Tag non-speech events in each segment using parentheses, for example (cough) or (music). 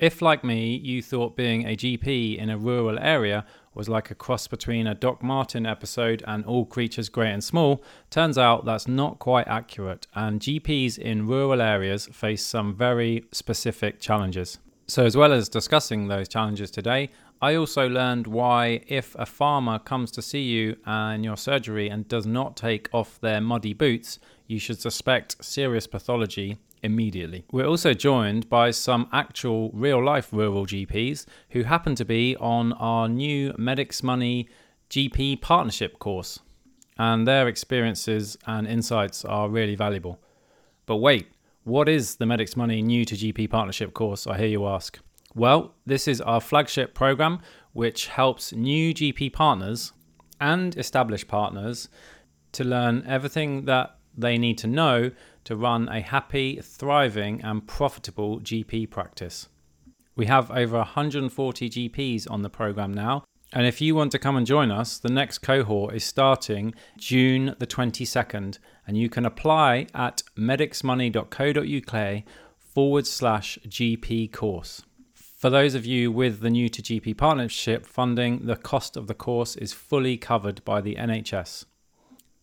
If, like me, you thought being a GP in a rural area was like a cross between a Doc Martin episode and All Creatures Great and Small, turns out that's not quite accurate, and GPs in rural areas face some very specific challenges. So, as well as discussing those challenges today, I also learned why, if a farmer comes to see you in your surgery and does not take off their muddy boots, you should suspect serious pathology immediately. We're also joined by some actual real life rural GPs who happen to be on our new Medics Money GP partnership course, and their experiences and insights are really valuable. But wait, what is the Medics Money new to GP partnership course? I hear you ask. Well, this is our flagship program which helps new GP partners and established partners to learn everything that they need to know to run a happy, thriving, and profitable GP practice. We have over 140 GPs on the program now, and if you want to come and join us, the next cohort is starting June the 22nd, and you can apply at medicsmoney.co.uk forward slash GP course. For those of you with the new to GP partnership funding, the cost of the course is fully covered by the NHS.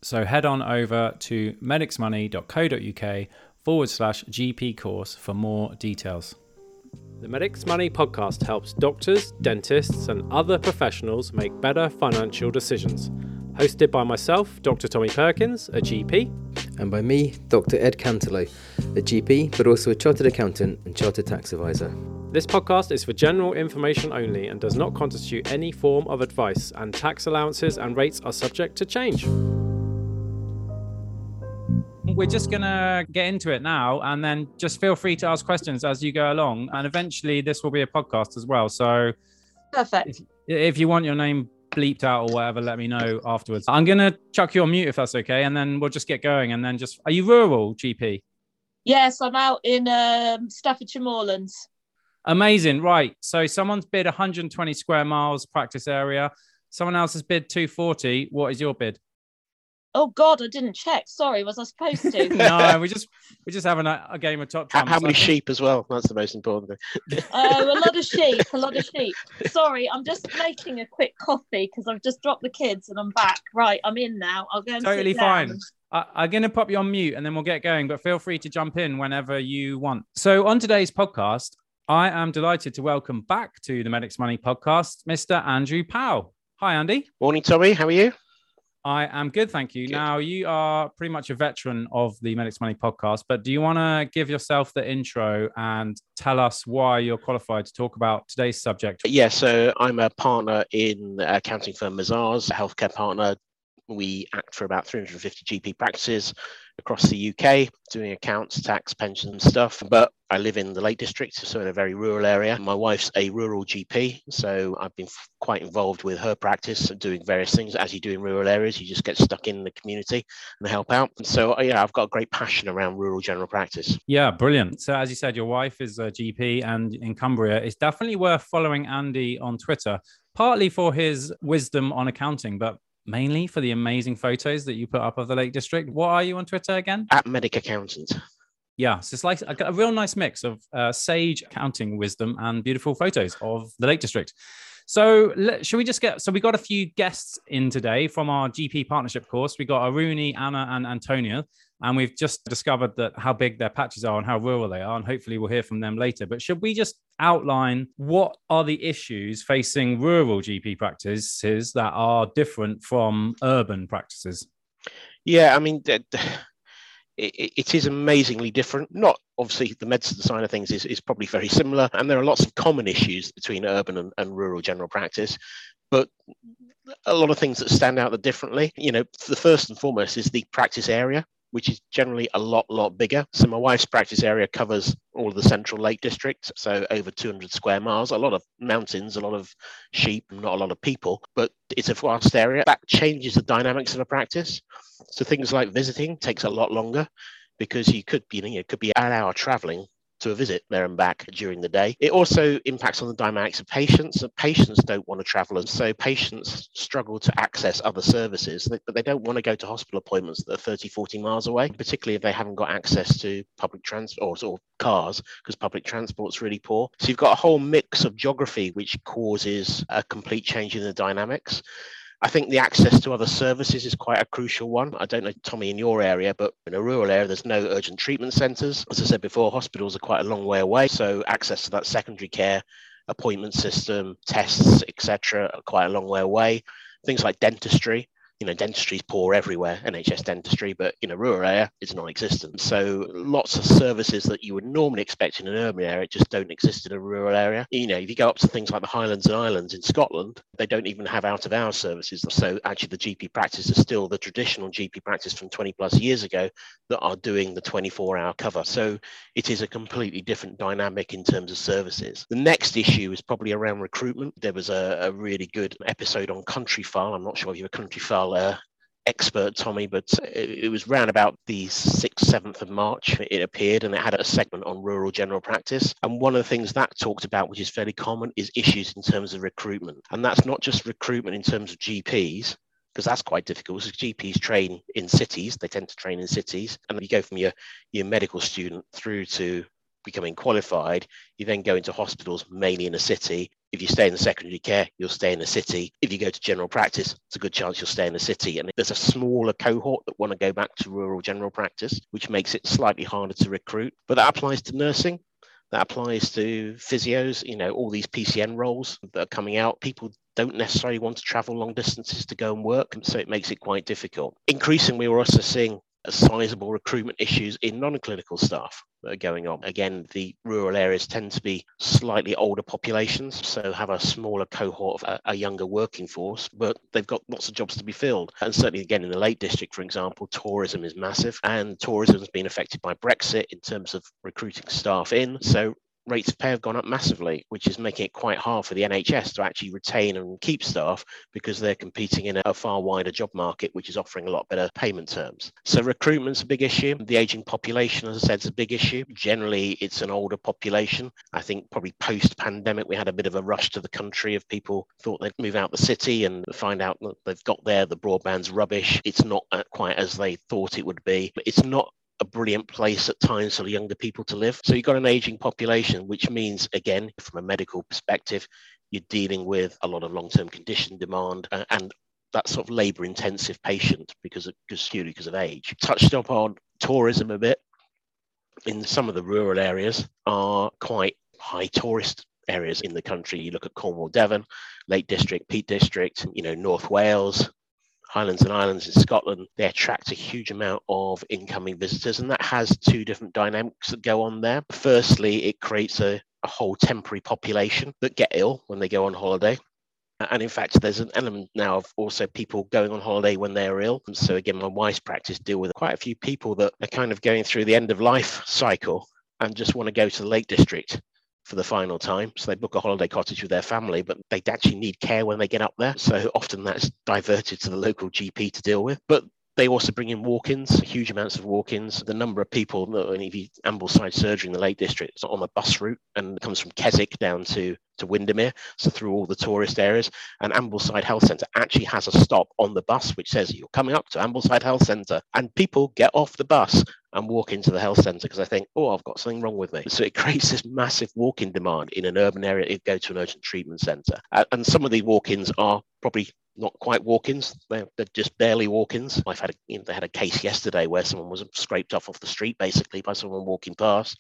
So head on over to medicsmoney.co.uk forward slash GP course for more details. The Medics Money podcast helps doctors, dentists, and other professionals make better financial decisions. Hosted by myself, Dr. Tommy Perkins, a GP, and by me, Dr. Ed Cantelow, a GP, but also a chartered accountant and chartered tax advisor. This podcast is for general information only and does not constitute any form of advice, and tax allowances and rates are subject to change we're just gonna get into it now, and then just feel free to ask questions as you go along. And eventually, this will be a podcast as well. So, perfect. If, if you want your name bleeped out or whatever, let me know afterwards. I'm gonna chuck you on mute if that's okay, and then we'll just get going. And then just, are you rural, GP? Yes, I'm out in um, Staffordshire Moorlands. Amazing. Right. So someone's bid 120 square miles practice area. Someone else has bid 240. What is your bid? Oh God, I didn't check. Sorry, was I supposed to? (laughs) no, we just we're just having a, a game of top. How, how many sheep as well? That's the most important thing. Oh, a lot of (laughs) sheep, a lot of sheep. Sorry, I'm just making a quick coffee because I've just dropped the kids and I'm back. Right, I'm in now. I'll go and totally fine. I, I'm going to pop you on mute and then we'll get going. But feel free to jump in whenever you want. So on today's podcast, I am delighted to welcome back to the Medics Money podcast, Mr. Andrew Powell. Hi, Andy. Morning, Tommy. How are you? I am good, thank you. Good. Now, you are pretty much a veteran of the Medics Money podcast, but do you want to give yourself the intro and tell us why you're qualified to talk about today's subject? Yeah, so I'm a partner in accounting firm Mazars, a healthcare partner. We act for about 350 GP practices across the UK doing accounts, tax, pension stuff. But I live in the Lake District, so in a very rural area. My wife's a rural GP, so I've been quite involved with her practice and doing various things. As you do in rural areas, you just get stuck in the community and help out. And so, uh, yeah, I've got a great passion around rural general practice. Yeah, brilliant. So, as you said, your wife is a GP and in Cumbria. It's definitely worth following Andy on Twitter, partly for his wisdom on accounting, but mainly for the amazing photos that you put up of the Lake District. What are you on Twitter again? At Medic Accountant. Yeah, so it's like a, real nice mix of uh, sage accounting wisdom and beautiful photos of the Lake District. So, let, should we just get? So, we got a few guests in today from our GP partnership course. We got Aruni, Anna, and Antonia and we've just discovered that how big their patches are and how rural they are and hopefully we'll hear from them later. But should we just outline what are the issues facing rural gp practices that are different from urban practices? Yeah i mean it, is amazingly different. Not obviously the medicine side of things is, is probably very similar and there are lots of common issues between urban and, and rural general practice. But a lot of things that stand out that differently you know the first and foremost is the practice area which is generally a lot, lot bigger. So my wife's practice area covers all of the central Lake District, so over 200 square miles, a lot of mountains, a lot of sheep, not a lot of people, but it's a vast area. That changes the dynamics of a practice. So things like visiting takes a lot longer because you could, you know, it could be an hour traveling to a visit there and back during the day. It also impacts on the dynamics of patients. Patients don't want to travel, and so patients struggle to access other services, but they don't want to go to hospital appointments that are 30, 40 miles away, particularly if they haven't got access to public transport or cars, because public transport's really poor. So you've got a whole mix of geography which causes a complete change in the dynamics. I think the access to other services is quite a crucial one. I don't know, Tommy, in your area, but in a rural area, there's no urgent treatment centres. As I said before, hospitals are quite a long way away. So access to that secondary care, appointment system, tests, etc., are quite a long way away. Things like dentistry, you know, dentistry is poor everywhere, NHS dentistry, but in a rural area, it's non-existent. So lots of services that you would normally expect in an urban area just don't exist in a rural area. You know, if you go up to things like the Highlands and Islands in Scotland, they don't even have out of hours services. So actually the GP practice is still the traditional GP practice from 20 plus years ago that are doing the 24 hour cover. So it is a completely different dynamic in terms of services. The next issue is probably around recruitment. There was a, a really good episode on Countryfile. I'm not sure if you're a Countryfile uh, expert, Tommy, but it, it, was round about the 6th, 7th of March it appeared and it had a segment on rural general practice. And one of the things that talked about, which is fairly common, is issues in terms of recruitment. And that's not just recruitment in terms of GPs, because that's quite difficult. Because GPs train in cities, they tend to train in cities. And you go from your, your medical student through to becoming qualified, you then go into hospitals mainly in a city. If you stay in the secondary care, you'll stay in the city. If you go to general practice, it's a good chance you'll stay in the city. And there's a smaller cohort that want to go back to rural general practice, which makes it slightly harder to recruit. But that applies to nursing. That applies to physios, you know, all these PCN roles that are coming out. People don't necessarily want to travel long distances to go and work, so it makes it quite difficult. Increasingly, we're also seeing sizable recruitment issues in non-clinical staff that are going on. Again, the rural areas tend to be slightly older populations, so have a smaller cohort of a, a, younger working force, but they've got lots of jobs to be filled. And certainly, again, in the Lake District, for example, tourism is massive, and tourism has been affected by Brexit in terms of recruiting staff in. So rates of pay have gone up massively, which is making it quite hard for the NHS to actually retain and keep staff because they're competing in a far wider job market, which is offering a lot better payment terms. So recruitment's a big issue. The aging population, as I said, is a big issue. Generally, it's an older population. I think probably post-pandemic, we had a bit of a rush to the country of people thought they'd move out the city and find out that they've got there, the broadband's rubbish. It's not uh, quite as they thought it would be. It's not a brilliant place at times for younger people to live. So you've got an aging population, which means, again, from a medical perspective, you're dealing with a lot of long-term condition demand uh, and that sort of labor-intensive patient because of because, because of age. Touched up on tourism a bit. In some of the rural areas are quite high tourist areas in the country. You look at Cornwall, Devon, Lake District, Peak District, you know, North Wales, Highlands and Islands in Scotland, they attract a huge amount of incoming visitors, and that has two different dynamics that go on there. Firstly, it creates a, a whole temporary population that get ill when they go on holiday. And in fact, there's an element now of also people going on holiday when they're ill. And so again, my wife's practice deal with quite a few people that are kind of going through the end of life cycle and just want to go to the Lake District for the final time. So they book a holiday cottage with their family, but they actually need care when they get up there. So often that's diverted to the local GP to deal with. But they also bring in walk-ins, huge amounts of walk-ins. The number of people, and if you Ambleside surgery in the Lake District, it's on the bus route and comes from Keswick down to to Windermere, so through all the tourist areas. And Ambleside Health Centre actually has a stop on the bus which says you're coming up to Ambleside Health Centre, and people get off the bus and walk into the health centre because they think, oh, I've got something wrong with me. So it (laughs) creates this massive walk-in demand in an urban area. It go to an urgent treatment centre, and some of the walk-ins are probably not quite walk-ins; they're, they're just barely walk-ins. I've had a, you know, they had a case yesterday where someone was scraped off off the street basically by someone walking past.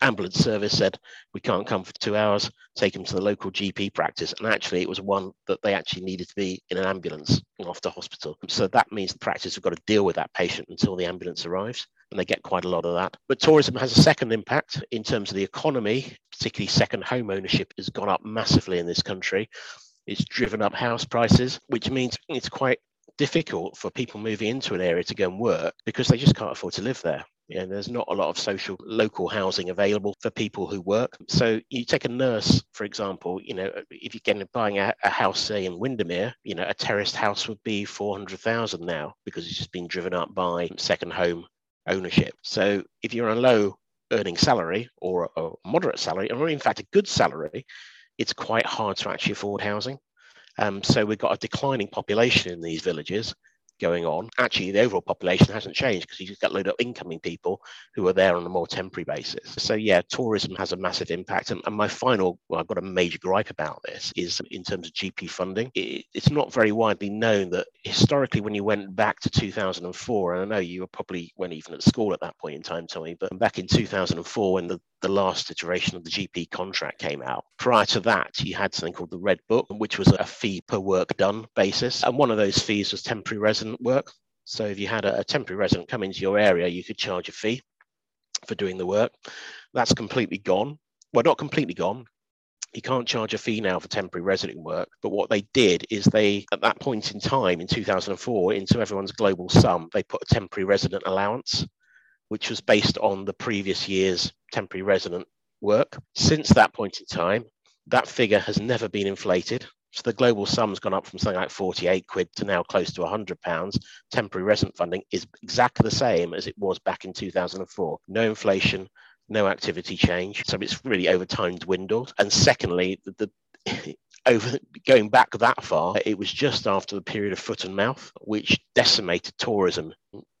Ambulance service said we can't come for two hours. Take them to the local GP practice, and actually it was one that they actually needed to be in an ambulance off to hospital. So that means the practice have got to deal with that patient until the ambulance arrives and they get quite a lot of that. But tourism has a second impact in terms of the economy, particularly second home ownership has gone up massively in this country. It's driven up house prices, which means it's quite difficult for people moving into an area to go and work because they just can't afford to live there. Yeah, there's not a lot of social local housing available for people who work. So you take a nurse, for example, you know, if you're getting buying a, a house, say in Windermere, you know, a terraced house would be 400,000 now because it's just been driven up by second home ownership. So if you're on a low earning salary or a moderate salary, or in fact a good salary, it's quite hard to actually afford housing. Um, so we've got a declining population in these villages going on. Actually, the overall population hasn't changed because you've got a load of incoming people who are there on a more temporary basis. So yeah, tourism has a massive impact. And, and my final, well, I've got a major gripe about this is in terms of GP funding. It, it's not very widely known that historically, when you went back to 2004, and I know you were probably weren't even at school at that point in time, Tommy, but back in 2004 when the the last iteration of the GP contract came out. Prior to that, you had something called the Red Book, which was a fee per work done basis. And one of those fees was temporary resident work. So if you had a, a temporary resident come into your area, you could charge a fee for doing the work. That's completely gone. Well, not completely gone. You can't charge a fee now for temporary resident work. But what they did is they, at that point in time in 2004, into everyone's global sum, they put a temporary resident allowance which was based on the previous year's temporary resident work. Since that point in time, that figure has never been inflated. So the global sum's gone up from something like 48 quid to now close to 100 pounds. Temporary resident funding is exactly the same as it was back in 2004. No inflation, no activity change. So it's really over time dwindled. And secondly, the, the (laughs) over going back that far, it was just after the period of foot and mouth, which decimated tourism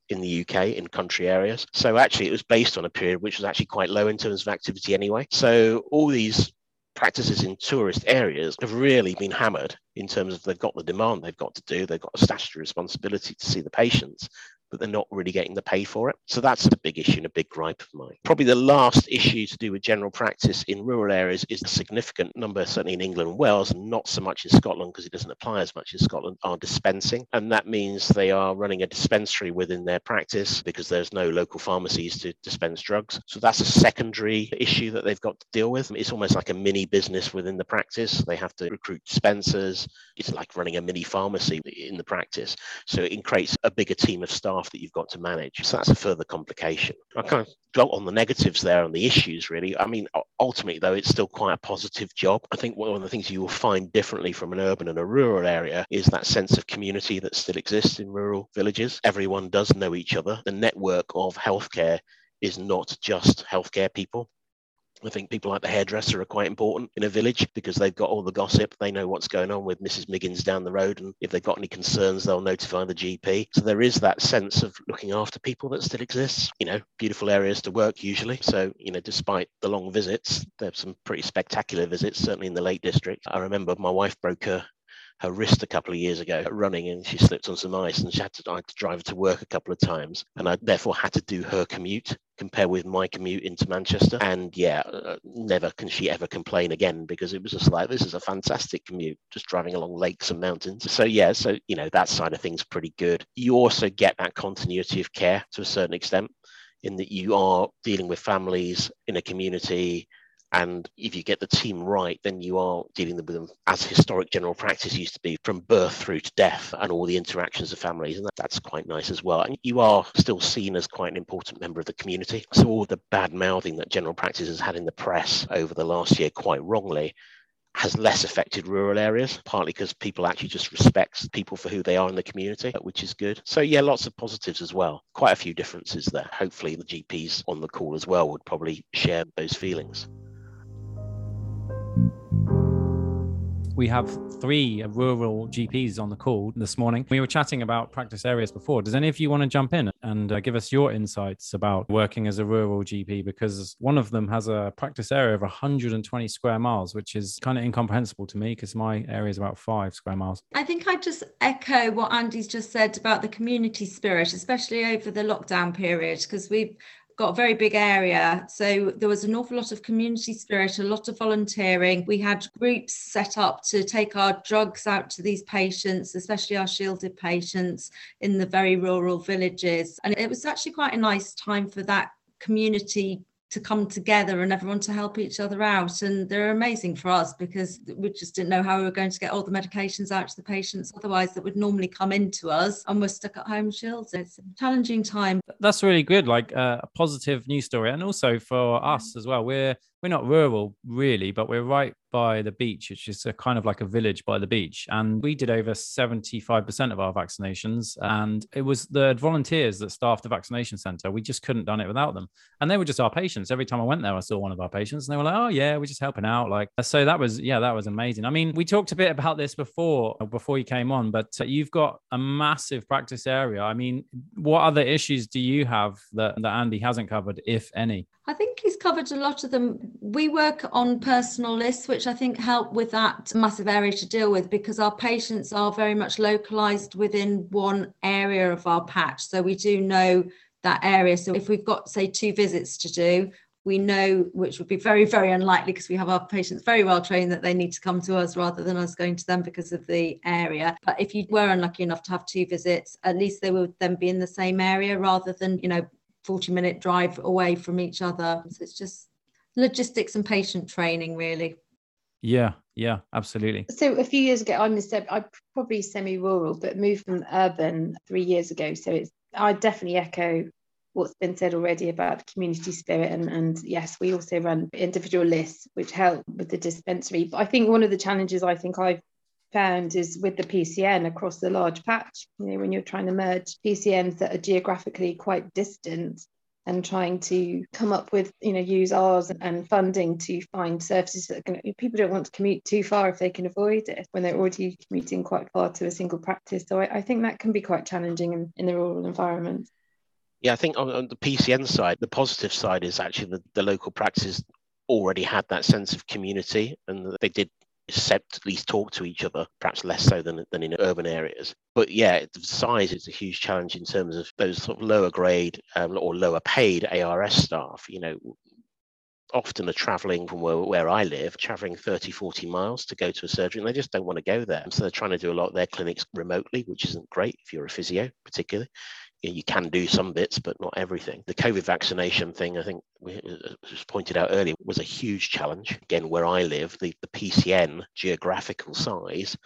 in the UK in country areas. So actually, it was based on a period which was actually quite low in terms of activity anyway. So all these practices in tourist areas have really been hammered in terms of they've got the demand they've got to do, they've got a statutory responsibility to see the patients, but they're not really getting the pay for it. So that's a big issue and a big gripe of mine. Probably the last issue to do with general practice in rural areas is a significant number, certainly in England and Wales, and not so much in Scotland because it doesn't apply as much in Scotland, are dispensing. And that means they are running a dispensary within their practice because there's no local pharmacies to dispense drugs. So that's a secondary issue that they've got to deal with. It's almost like a mini business within the practice. They have to recruit dispensers. It's like running a mini pharmacy in the practice. So it creates a bigger team of staff staff that you've got to manage. So that's a further complication. I kind of dwelt on the negatives there and the issues, really. I mean, ultimately, though, it's still quite a positive job. I think one of the things you will find differently from an urban and a rural area is that sense of community that still exists in rural villages. Everyone does know each other. The network of healthcare is not just healthcare people. I think people like the hairdresser are quite important in a village because they've got all the gossip. They know what's going on with Mrs. Miggins down the road. And if they've got any concerns, they'll notify the GP. So there is that sense of looking after people that still exists. You know, beautiful areas to work usually. So, you know, despite the long visits, there's some pretty spectacular visits, certainly in the Lake District. I remember my wife broke her her wrist a couple of years ago running and she slipped on some ice and she had to, I had to drive her to work a couple of times and I therefore had to do her commute compare with my commute into Manchester. And yeah, uh, never can she ever complain again because it was just like, this is a fantastic commute, just driving along lakes and mountains. So yeah, so, you know, that side of things pretty good. You also get that continuity of care to a certain extent in that you are dealing with families in a community and if you get the team right, then you are dealing with them as historic general practice used to be from birth through to death and all the interactions of families. And that's quite nice as well. And you are still seen as quite an important member of the community. So all the bad mouthing that general practice has had in the press over the last year, quite wrongly, has less affected rural areas, partly because people actually just respect people for who they are in the community, which is good. So yeah, lots of positives as well. Quite a few differences there. Hopefully the GPs on the call as well would probably share those feelings. We have three rural GPs on the call this morning. We were chatting about practice areas before. Does any of you want to jump in and uh, give us your insights about working as a rural GP? Because one of them has a practice area of 120 square miles, which is kind of incomprehensible to me because my area is about five square miles. I think I just echo what Andy's just said about the community spirit, especially over the lockdown period, because we've got a very big area. So there was an awful lot of community spirit, a lot of volunteering. We had groups set up to take our drugs out to these patients, especially our shielded patients in the very rural villages. And it was actually quite a nice time for that community to come together and everyone to help each other out. And they're amazing for us because we just didn't know how we were going to get all the medications out to the patients otherwise that would normally come into us and we're stuck at home shielded. It's a challenging time. That's really good, like uh, a positive news story. And also for us as well, we're we're not rural really, but we're right by the beach, which is a kind of like a village by the beach. And we did over 75% of our vaccinations. And it was the volunteers that staffed the vaccination center. We just couldn't done it without them. And they were just our patients. Every time I went there, I saw one of our patients and they were like, oh, yeah, we're just helping out. Like, so that was, yeah, that was amazing. I mean, we talked a bit about this before, before you came on, but uh, you've got a massive practice area. I mean, what other issues do you have that, that Andy hasn't covered, if any? I think he's covered a lot of them. We work on personal lists, which I think help with that massive area to deal with because our patients are very much localized within one area of our patch. So we do know that area. So if we've got, say, two visits to do, we know, which would be very, very unlikely because we have our patients very well trained that they need to come to us rather than us going to them because of the area. But if you were unlucky enough to have two visits, at least they would then be in the same area rather than, you know, 40 minute drive away from each other. So it's just logistics and patient training, really. Yeah, yeah, absolutely. So a few years ago, I'm I'm probably semi-rural, but moved from urban three years ago. So it's I definitely echo what's been said already about the community spirit and, and yes we also run individual lists which help with the dispensary but i think one of the challenges i think i've found is with the PCN across the large patch. You know, when you're trying to merge PCNs that are geographically quite distant and trying to come up with, you know, use ours and funding to find services that to, people don't want to commute too far if they can avoid it when they're already commuting quite far to a single practice. So I, I think that can be quite challenging in, in the rural environment. Yeah, I think on, on the PCN side, the positive side is actually the, the local practices already had that sense of community and they did except at least talk to each other, perhaps less so than, than in urban areas. But yeah, the size is a huge challenge in terms of those sort of lower grade um, or lower paid ARRS staff. You know, often are traveling from where, where I live, traveling 30, 40 miles to go to a surgery, and they just don't want to go there. So they're trying to do a lot of their clinics remotely, which isn't great if you're a physio, particularly you can do some bits, but not everything. The COVID vaccination thing, I think, was pointed out earlier, was a huge challenge. Again, where I live, the, the PCN geographical size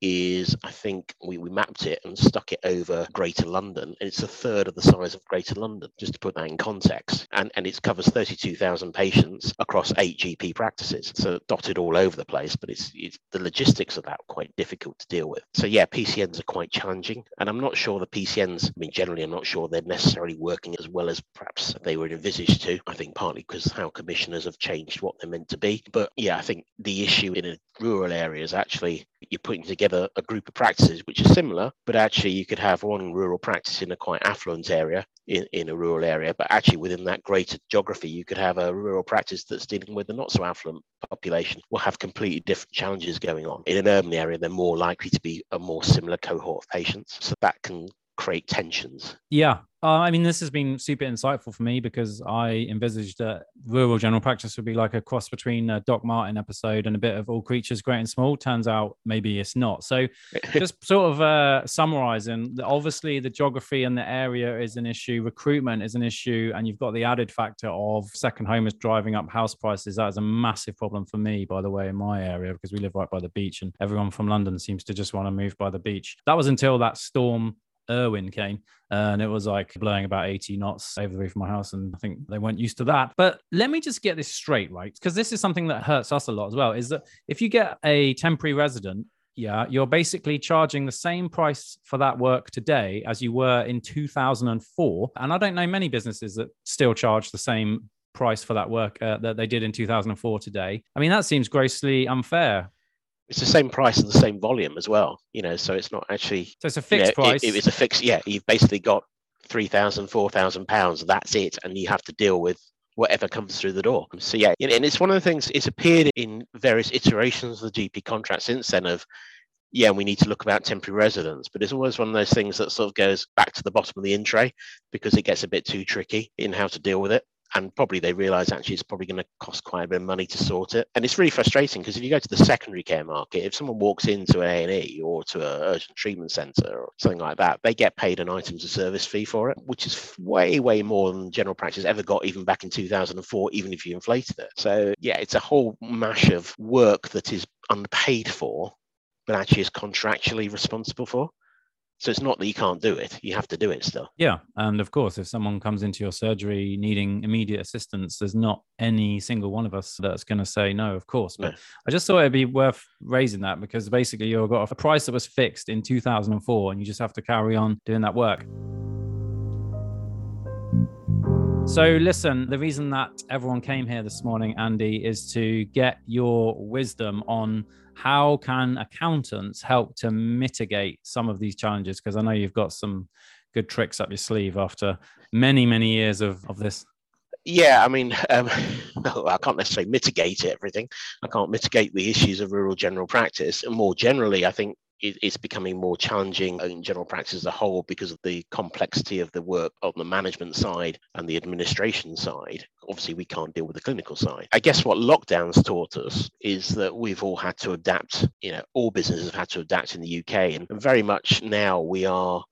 is I think we, we mapped it and stuck it over Greater London. And it's a third of the size of Greater London, just to put that in context. And, and it covers 32,000 patients across eight GP practices. So dotted all over the place, but it's, it's the logistics of that quite difficult to deal with. So yeah, PCNs are quite challenging. And I'm not sure the PCNs, I mean, generally, I'm not sure they're necessarily working as well as perhaps they were envisaged to. I think partly because how commissioners have changed what they're meant to be. But yeah, I think the issue in a rural areas actually you're putting together a group of practices which are similar but actually you could have one rural practice in a quite affluent area in, in a rural area but actually within that greater geography you could have a rural practice that's dealing with a not so affluent population will have completely different challenges going on. In an urban area they're more likely to be a more similar cohort of patients so that can create tensions. Yeah uh, I mean, this has been super insightful for me because I envisaged that rural general practice would be like a cross between a Doc Martin episode and a bit of all creatures great and small. Turns out maybe it's not. So, (laughs) just sort of uh, summarizing, obviously the geography and the area is an issue, recruitment is an issue, and you've got the added factor of second homers driving up house prices. That is a massive problem for me, by the way, in my area because we live right by the beach, and everyone from London seems to just want to move by the beach. That was until that storm Arwen came and it was like blowing about 80 knots over the roof of my house. And I think they weren't used to that. But let me just get this straight, right? Because this is something that hurts us a lot as well is that if you get a temporary resident, yeah, you're basically charging the same price for that work today as you were in 2004. And I don't know many businesses that still charge the same price for that work uh, that they did in 2004 today. I mean, that seems grossly unfair it's the same price and the same volume as well you know so it's not actually so it's a fixed you know, price it, it's a fixed yeah you've basically got 3000 4000 pounds that's it and you have to deal with whatever comes through the door. So yeah and it's one of the things it's appeared in various iterations of the gp contract since then of yeah, we need to look about temporary residents, but it's always one of those things that sort of goes back to the bottom of the in tray because it gets a bit too tricky in how to deal with it and probably they realize actually it's probably going to cost quite a bit of money to sort it. And it's really frustrating because if you go to the secondary care market if someone walks into an a&e or to an urgent treatment center or something like that they get paid an items of service fee for it which is way way more than general practice ever got even back in 2004 even if you inflated it. So yeah it's a whole mash of work that is unpaid for but actually is contractually responsible for So it's not that you can't do it, you have to do it still. Yeah. And of course, if someone comes into your surgery needing immediate assistance, there's not any single one of us that's going to say no, of course. But No. I just thought it'd be worth raising that because basically you've got a price that was fixed in 2004 and you just have to carry on doing that work. So, listen, the reason that everyone came here this morning, Andy, is to get your wisdom on how can accountants help to mitigate some of these challenges? Because I know you've got some good tricks up your sleeve after many, many years of, of this. Yeah, I mean, (laughs) um, I can't necessarily mitigate everything. I can't mitigate the issues of rural general practice. And more generally, I think it's becoming more challenging in general practice as a whole because of the complexity of the work on the management side and the administration side. Obviously, we can't deal with the clinical side. I guess what lockdowns taught us is that we've all had to adapt. You know, all businesses have had to adapt in the UK, and very much now we are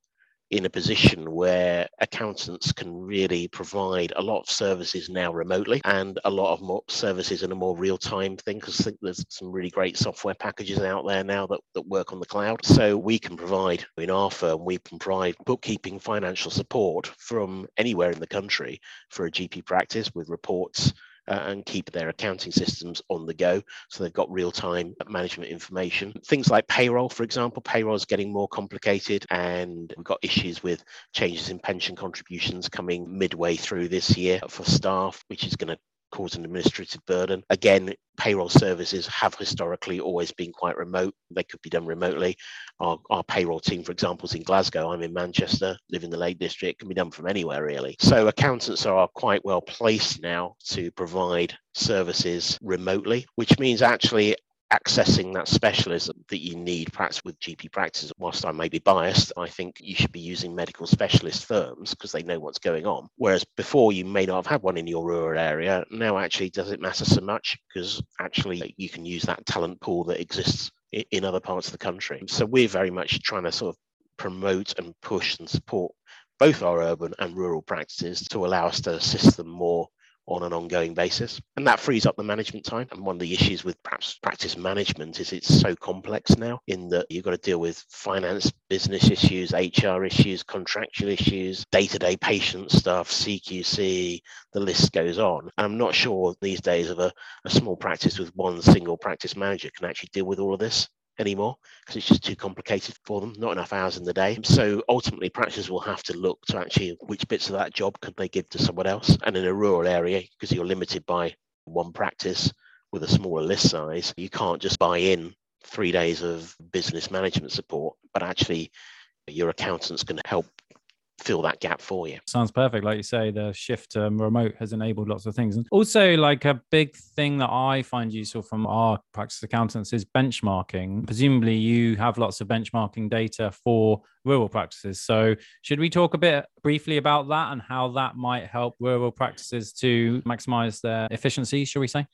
in a position where accountants can really provide a lot of services now remotely and a lot of more services in a more real-time thing because I think there's some really great software packages out there now that, that work on the cloud. So we can provide in our firm, we can provide bookkeeping financial support from anywhere in the country for a GP practice with reports uh, and keep their accounting systems on the go. So they've got real time management information. Things like payroll, for example, payroll is getting more complicated, and we've got issues with changes in pension contributions coming midway through this year for staff, which is going to cause an administrative burden. Again, payroll services have historically always been quite remote. They could be done remotely. Our, our payroll team, for example, is in Glasgow. I'm in Manchester, live in the Lake District, can be done from anywhere really. So accountants are quite well placed now to provide services remotely, which means actually accessing that specialism that you need perhaps with GP practices. Whilst I may be biased, I think you should be using medical specialist firms because they know what's going on. Whereas before you may not have had one in your rural area. Now actually does it matter so much because actually you can use that talent pool that exists in other parts of the country. So we're very much trying to sort of promote and push and support both our urban and rural practices to allow us to assist them more on an ongoing basis. And that frees up the management time. And one of the issues with perhaps practice management is it's so complex now in that you've got to deal with finance, business issues, HR issues, contractual issues, day to day patient stuff, CQC, the list goes on. And I'm not sure these days of a, a small practice with one single practice manager can actually deal with all of this anymore because it's just too complicated for them not enough hours in the day. So ultimately practices will have to look to actually which bits of that job could they give to someone else. And in a rural area because you're limited by one practice with a smaller list size you can't just buy in three days of business management support but actually your accountant's to help fill that gap for you Sounds perfect. Like you say, the shift to remote has enabled lots of things. And also, like a big thing that I find useful from our practice accountants is benchmarking. Presumably, you have lots of benchmarking data for rural practices. So, should we talk a bit briefly about that and how that might help rural practices to maximize their efficiency, shall we say?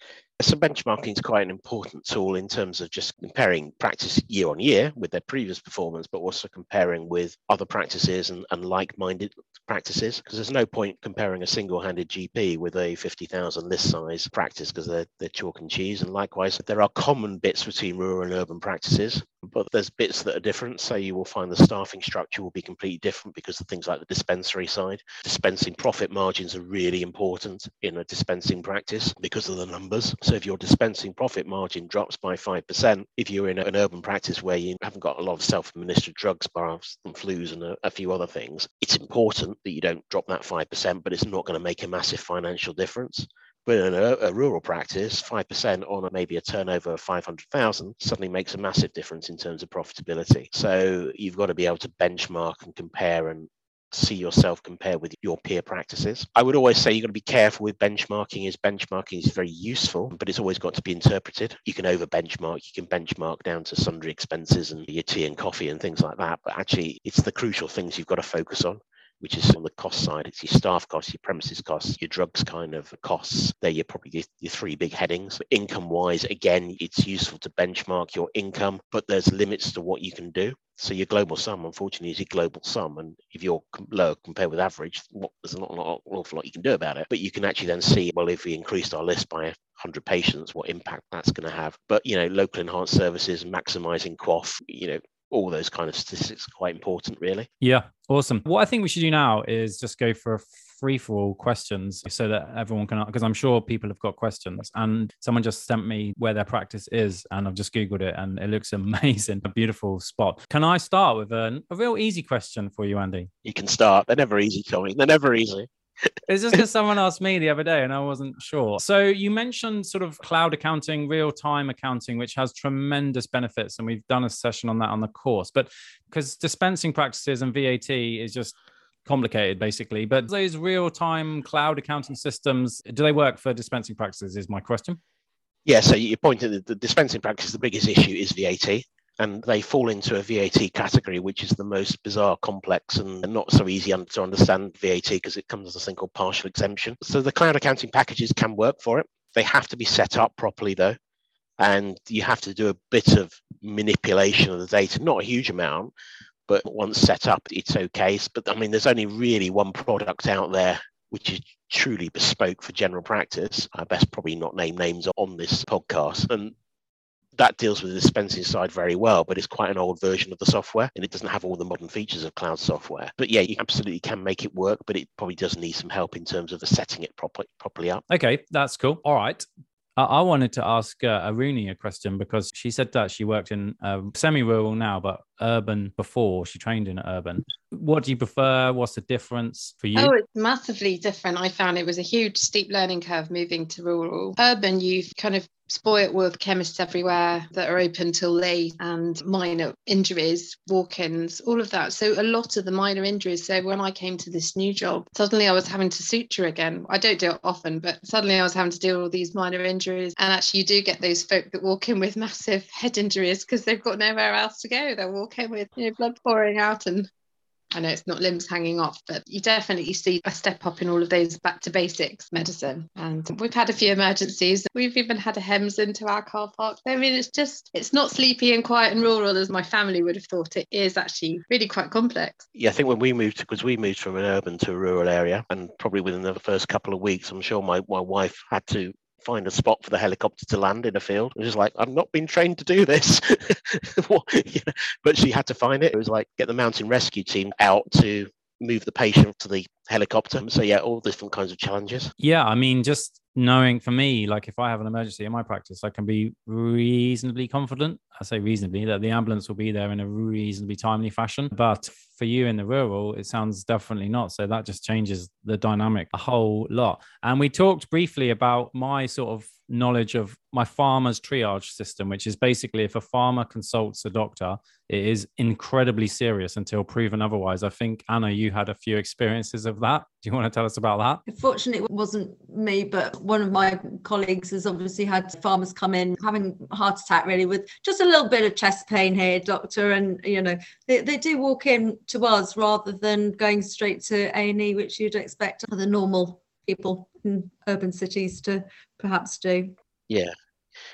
So benchmarking is quite an important tool in terms of just comparing practice year on year with their previous performance, but also comparing with other practices and, and like-minded practices. Because there's no point comparing a single-handed GP with a 50,000 list size practice because they're, they're chalk and cheese. And likewise, there are common bits between rural and urban practices, but there's bits that are different. So you will find the staffing structure will be completely different because of things like the dispensary side. Dispensing profit margins are really important in a dispensing practice because of the numbers. So if your dispensing profit margin drops by 5%, if you're in an urban practice where you haven't got a lot of self-administered drugs, bar some flus and a, a few other things, it's important that you don't drop that 5%, but it's not going to make a massive financial difference. But a, a rural practice, 5% on a, maybe a turnover of 500,000 suddenly makes a massive difference in terms of profitability. So you've got to be able to benchmark and compare and see yourself compare with your peer practices. I would always say you've got to be careful with benchmarking is benchmarking is very useful, but it's always got to be interpreted. You can over benchmark, you can benchmark down to sundry expenses and your tea and coffee and things like that. But actually it's the crucial things you've got to focus on which is on the cost side. It's your staff costs, your premises costs, your drugs kind of costs. They're your, probably your, your three big headings. Income wise, again, it's useful to benchmark your income, but there's limits to what you can do. So your global sum, unfortunately, is your global sum. And if you're low compared with average, what, there's not, an awful lot you can do about it. But you can actually then see, well, if we increased our list by 100 patients, what impact that's going to have. But, you know, local enhanced services, maximizing QOF, you know, all those kind of statistics are quite important, really. Yeah, awesome. What I think we should do now is just go for a free for all questions so that everyone can, because I'm sure people have got questions. And someone just sent me where their practice is, and I've just Googled it and it looks (laughs) amazing, a beautiful spot. Can I start with a, a real easy question for you, Andy? You can start. They're never easy, Tommy. They're never easy. It's just because someone asked me the other day and I wasn't sure. So you mentioned sort of cloud accounting, real time accounting, which has tremendous benefits. And we've done a session on that on the course. But because dispensing practices and VAT is just complicated basically but those real-time cloud accounting systems do they work for dispensing practices is my question yeah so you pointed that the dispensing practice the biggest issue is vat and they fall into a VAT category, which is the most bizarre, complex, and not so easy to understand VAT because it comes as a thing called partial exemption. So the cloud accounting packages can work for it. They have to be set up properly, though, and you have to do a bit of manipulation of the data, not a huge amount, but once set up, it's okay. But I mean, there's only really one product out there which is truly bespoke for general practice. I best probably not name names on this podcast. And that deals with the dispensing side very well, but it's quite an old version of the software and it doesn't have all the modern features of cloud software. But yeah, you absolutely can make it work, but it probably does need some help in terms of setting it properly properly up. Okay, that's cool. All right. I wanted to ask uh, Aruni a question because she said that she worked in uh, semi-rural now, but urban before. She trained in urban. What do you prefer? What's the difference for you? Oh, it's massively different. I found it was a huge steep learning curve moving to rural. Urban, you've kind of spoilt with chemists everywhere that are open till late and minor injuries, walk ins, all of that. So, a lot of the minor injuries. So, when I came to this new job, suddenly I was having to suture again. I don't do it often, but suddenly I was having to deal with all these minor injuries. And actually, you do get those folk that walk in with (laughs) massive head injuries because they've got nowhere else to go. They're walking with you know, blood pouring out and I know it's not limbs hanging off, but you definitely see a step up in all of those back to basics medicine. And we've had a few emergencies. We've even had a HEMS into our car park. I mean, it's just, it's not sleepy and quiet and rural as my family would have thought. It is actually really quite complex. Yeah, I think when we moved, because we moved from an urban to a rural area, and probably within the first couple of weeks, I'm sure my, my wife had to find a spot for the helicopter to land in a field. It was like, I've not been trained to do this. (laughs) but she had to find it. It was like get the mountain rescue team out to move the patient to the helicopter. So yeah, all different kinds of challenges. Yeah, I mean, just knowing for me, like if I have an emergency in my practice, I can be reasonably confident. I say reasonably that the ambulance will be there in a reasonably timely fashion. But for you in the rural, it sounds definitely not. So that just changes the dynamic a whole lot. And we talked briefly about my sort of knowledge of my farmer's triage system, which is basically if a farmer consults a doctor, it is incredibly serious until proven otherwise. I think, Anna, you had a few experiences of that. Do you want to tell us about that? Fortunately, it wasn't me, but one of my colleagues has obviously had farmers come in having a heart attack, really, with just a little bit of chest pain here, doctor. And, you know, they, they do walk in to us rather than going straight to A&E, which you'd expect the normal people in urban cities to perhaps do. Yeah.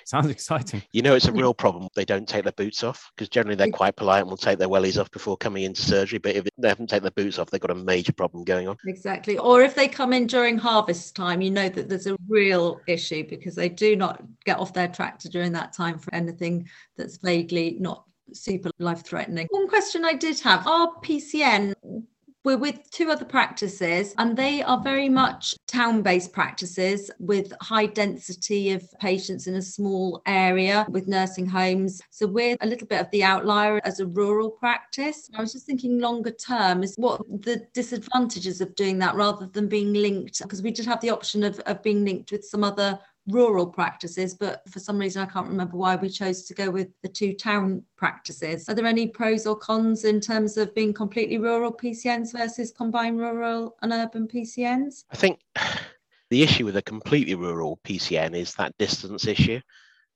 Sounds exciting. You know, it's a (laughs) real problem. They don't take their boots off because generally they're quite polite and will take their wellies off before coming into surgery. But if they haven't taken their boots off, they've got a major problem going on. Exactly. Or if they come in during harvest time, you know that there's a real issue because they do not get off their tractor during that time for anything that's vaguely not super life threatening. One question I did have are PCN we're with two other practices, and they are very much town based practices with high density of patients in a small area with nursing homes. So we're a little bit of the outlier as a rural practice. I was just thinking longer term is what the disadvantages of doing that rather than being linked, because we did have the option of, of being linked with some other rural practices, but for some reason I can't remember why we chose to go with the two town practices. Are there any pros or cons in terms of being completely rural PCNs versus combined rural and urban PCNs? I think the issue with a completely rural PCN is that distance issue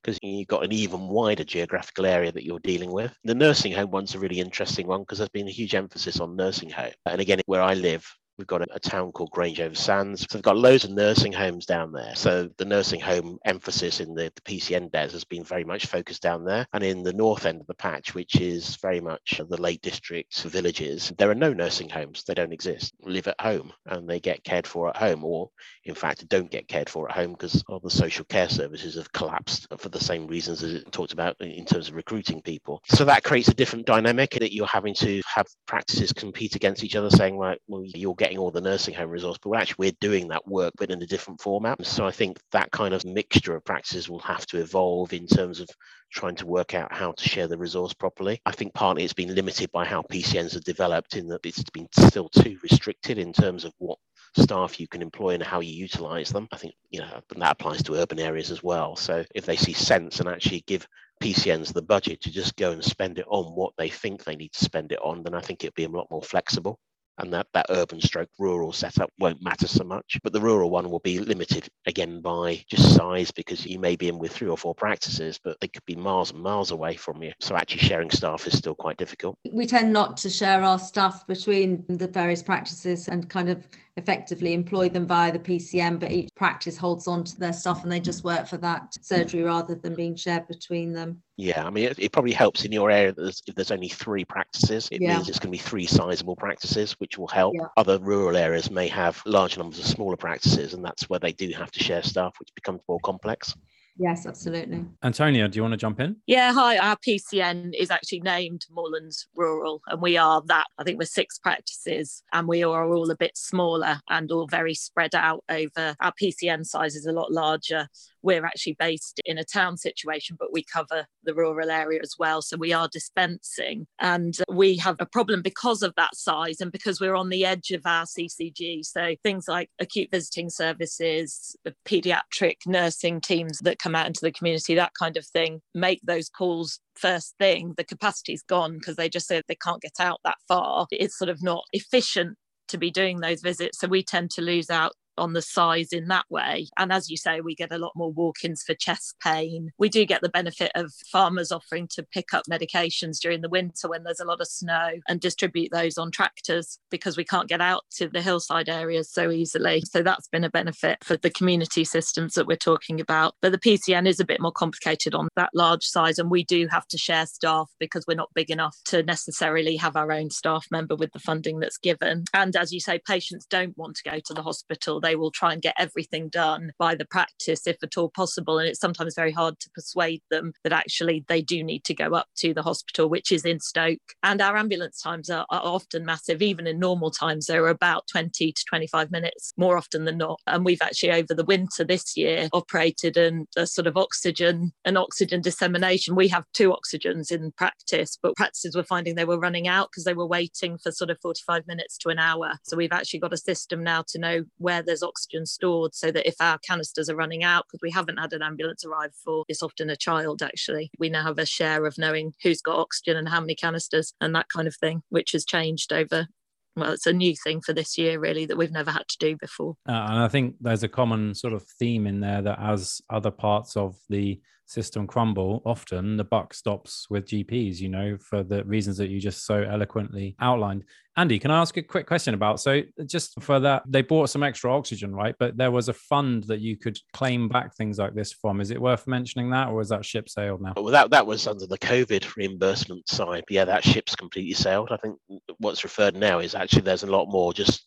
because you've got an even wider geographical area that you're dealing with. The nursing home one's a really interesting one because there's been a huge emphasis on nursing home. And again, where I live, We've got a, a, town called Grange over Sands. So they've got loads of nursing homes down there. So the nursing home emphasis in the, the PCN DES has been very much focused down there. And in the north end of the patch, which is very much the Lake District villages, there are no nursing homes. They don't exist. Live at home and they get cared for at home, or in fact, don't get cared for at home because all the social care services have collapsed for the same reasons as it talked about in terms of recruiting people. So that creates a different dynamic that you're having to have practices compete against each other, saying, right, well, you're getting all the nursing home resource, but actually we're doing that work, but in a different format. So I think that kind of mixture of practices will have to evolve in terms of trying to work out how to share the resource properly. I think partly it's been limited by how PCNs are developed in that it's been still too restricted in terms of what staff you can employ and how you utilize them. I think, you know, that applies to urban areas as well. So if they see sense and actually give PCNs the budget to just go and spend it on what they think they need to spend it on, then I think it'd be a lot more flexible and that, that urban stroke rural setup won't matter so much. But the rural one will be limited again by just size because you may be in with three or four practices, but they could be miles and miles away from you. So actually sharing staff is still quite difficult. We tend not to share our staff between the various practices and kind of effectively employ them via the PCN, but each practice holds on to their stuff and they just work for that surgery rather than being shared between them. Yeah, I mean, it, it probably helps in your area that there's, if there's only three practices, it yeah. means it's going to be three sizable practices, which will help. Yeah. Other rural areas may have large numbers of smaller practices, and that's where they do have to share staff, which becomes more complex. Yes, absolutely. Antonia, do you want to jump in? Yeah, hi. Our PCN is actually named Moorlands Rural, and we are that. I think we're six practices, and we are all a bit smaller and all very spread out over. Our PCN size is a lot larger we're actually based in a town situation, but we cover the rural area as well. So we are dispensing. And we have a problem because of that size and because we're on the edge of our CCG. So things like acute visiting services, the paediatric nursing teams that come out into the community, that kind of thing, make those calls first thing. The capacity's gone because they just say they can't get out that far. It's sort of not efficient to be doing those visits. So we tend to lose out on the size in that way. And as you say, we get a lot more walk ins for chest pain. We do get the benefit of farmers offering to pick up medications during the winter when there's a lot of snow and distribute those on tractors because we can't get out to the hillside areas so easily. So that's been a benefit for the community systems that we're talking about. But the PCN is a bit more complicated on that large size, and we do have to share staff because we're not big enough to necessarily have our own staff member with the funding that's given. And as you say, patients don't want to go to the hospital they will try and get everything done by the practice if at all possible. And it's sometimes very hard to persuade them that actually they do need to go up to the hospital, which is in Stoke. And our ambulance times are, are often massive, even in normal times, they're about 20 to 25 minutes more often than not. And we've actually over the winter this year operated and a sort of oxygen and oxygen dissemination. We have two oxygens in practice, but practices were finding they were running out because they were waiting for sort of 45 minutes to an hour. So we've actually got a system now to know where there's oxygen stored so that if our canisters are running out, because we haven't had an ambulance arrive for, it's often a child actually, we now have a share of knowing who's got oxygen and how many canisters and that kind of thing, which has changed over well, it's a new thing for this year, really, that we've never had to do before. Uh, and I think there's a common sort of theme in there that as other parts of the system crumble, often the buck stops with GPs, you know, for the reasons that you just so eloquently outlined. Andy, can I ask a quick question about? So, just for that, they bought some extra oxygen, right? But there was a fund that you could claim back things like this from. Is it worth mentioning that, or is that ship sailed now? Well, that that was under the COVID reimbursement side. Yeah, that ship's completely sailed. I think what's referred now is actually there's a lot more just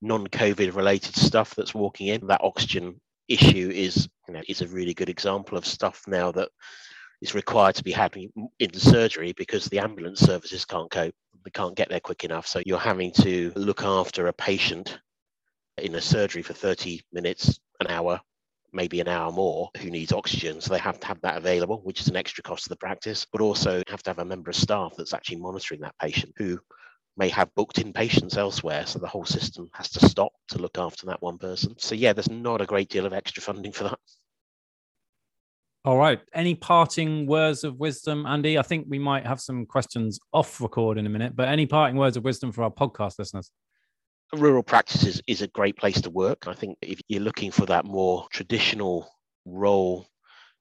non-COVID related stuff that's walking in. That oxygen issue is you know is a really good example of stuff now that is required to be happening in surgery because the ambulance services can't cope they can't get there quick enough. So you're having to look after a patient in a surgery for 30 minutes an hour maybe an hour more who needs oxygen. So they have to have that available which is an extra cost to the practice but also have to have a member of staff that's actually monitoring that patient who may have booked in patients elsewhere. So the whole system has to stop to look after that one person. So, yeah, there's not a great deal of extra funding for that. All right. Any parting words of wisdom, Andy? I think we might have some questions off record in a minute, but any parting words of wisdom for our podcast listeners? Rural practices is a great place to work. I think if you're looking for that more traditional role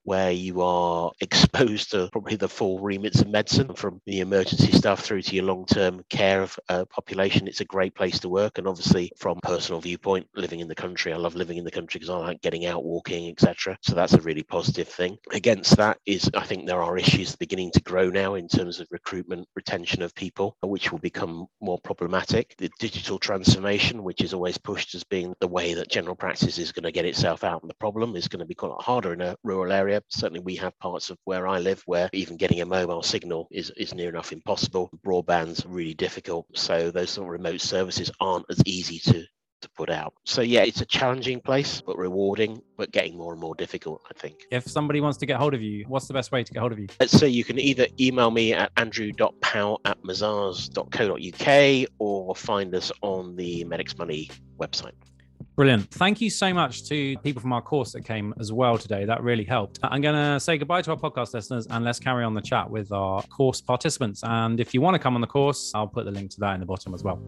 where you are (laughs) exposed to probably the full remits of medicine from the emergency stuff through to your long-term care of uh, population. It's a great place to work. And obviously from personal viewpoint, living in the country, I love living in the country because I like getting out, walking, etc. So that's a really positive thing. Against that is I think there are issues beginning to grow now in terms of recruitment, retention of people, which will become more problematic. The digital transformation, which is always pushed as being the way that general practice is going to get itself out and the problem is going to be quite a harder in a rural area. Certainly we have parts of where I live where even getting a mobile signal is, is near enough impossible. Broadband's really difficult. So those sort of remote services aren't as easy to to put out. So yeah, it's a challenging place, but rewarding, but getting more and more difficult, I think. If somebody wants to get hold of you, what's the best way to get hold of you? So you can either email me at andrew.powell at mazars.co.uk or find us on the Medics Money website. Brilliant. Thank you so much to people from our course that came as well today. That really helped. Uh, I'm going to say goodbye to our podcast listeners and let's carry on the chat with our course participants. And if you want to come on the course, I'll put the link to that in the bottom as well.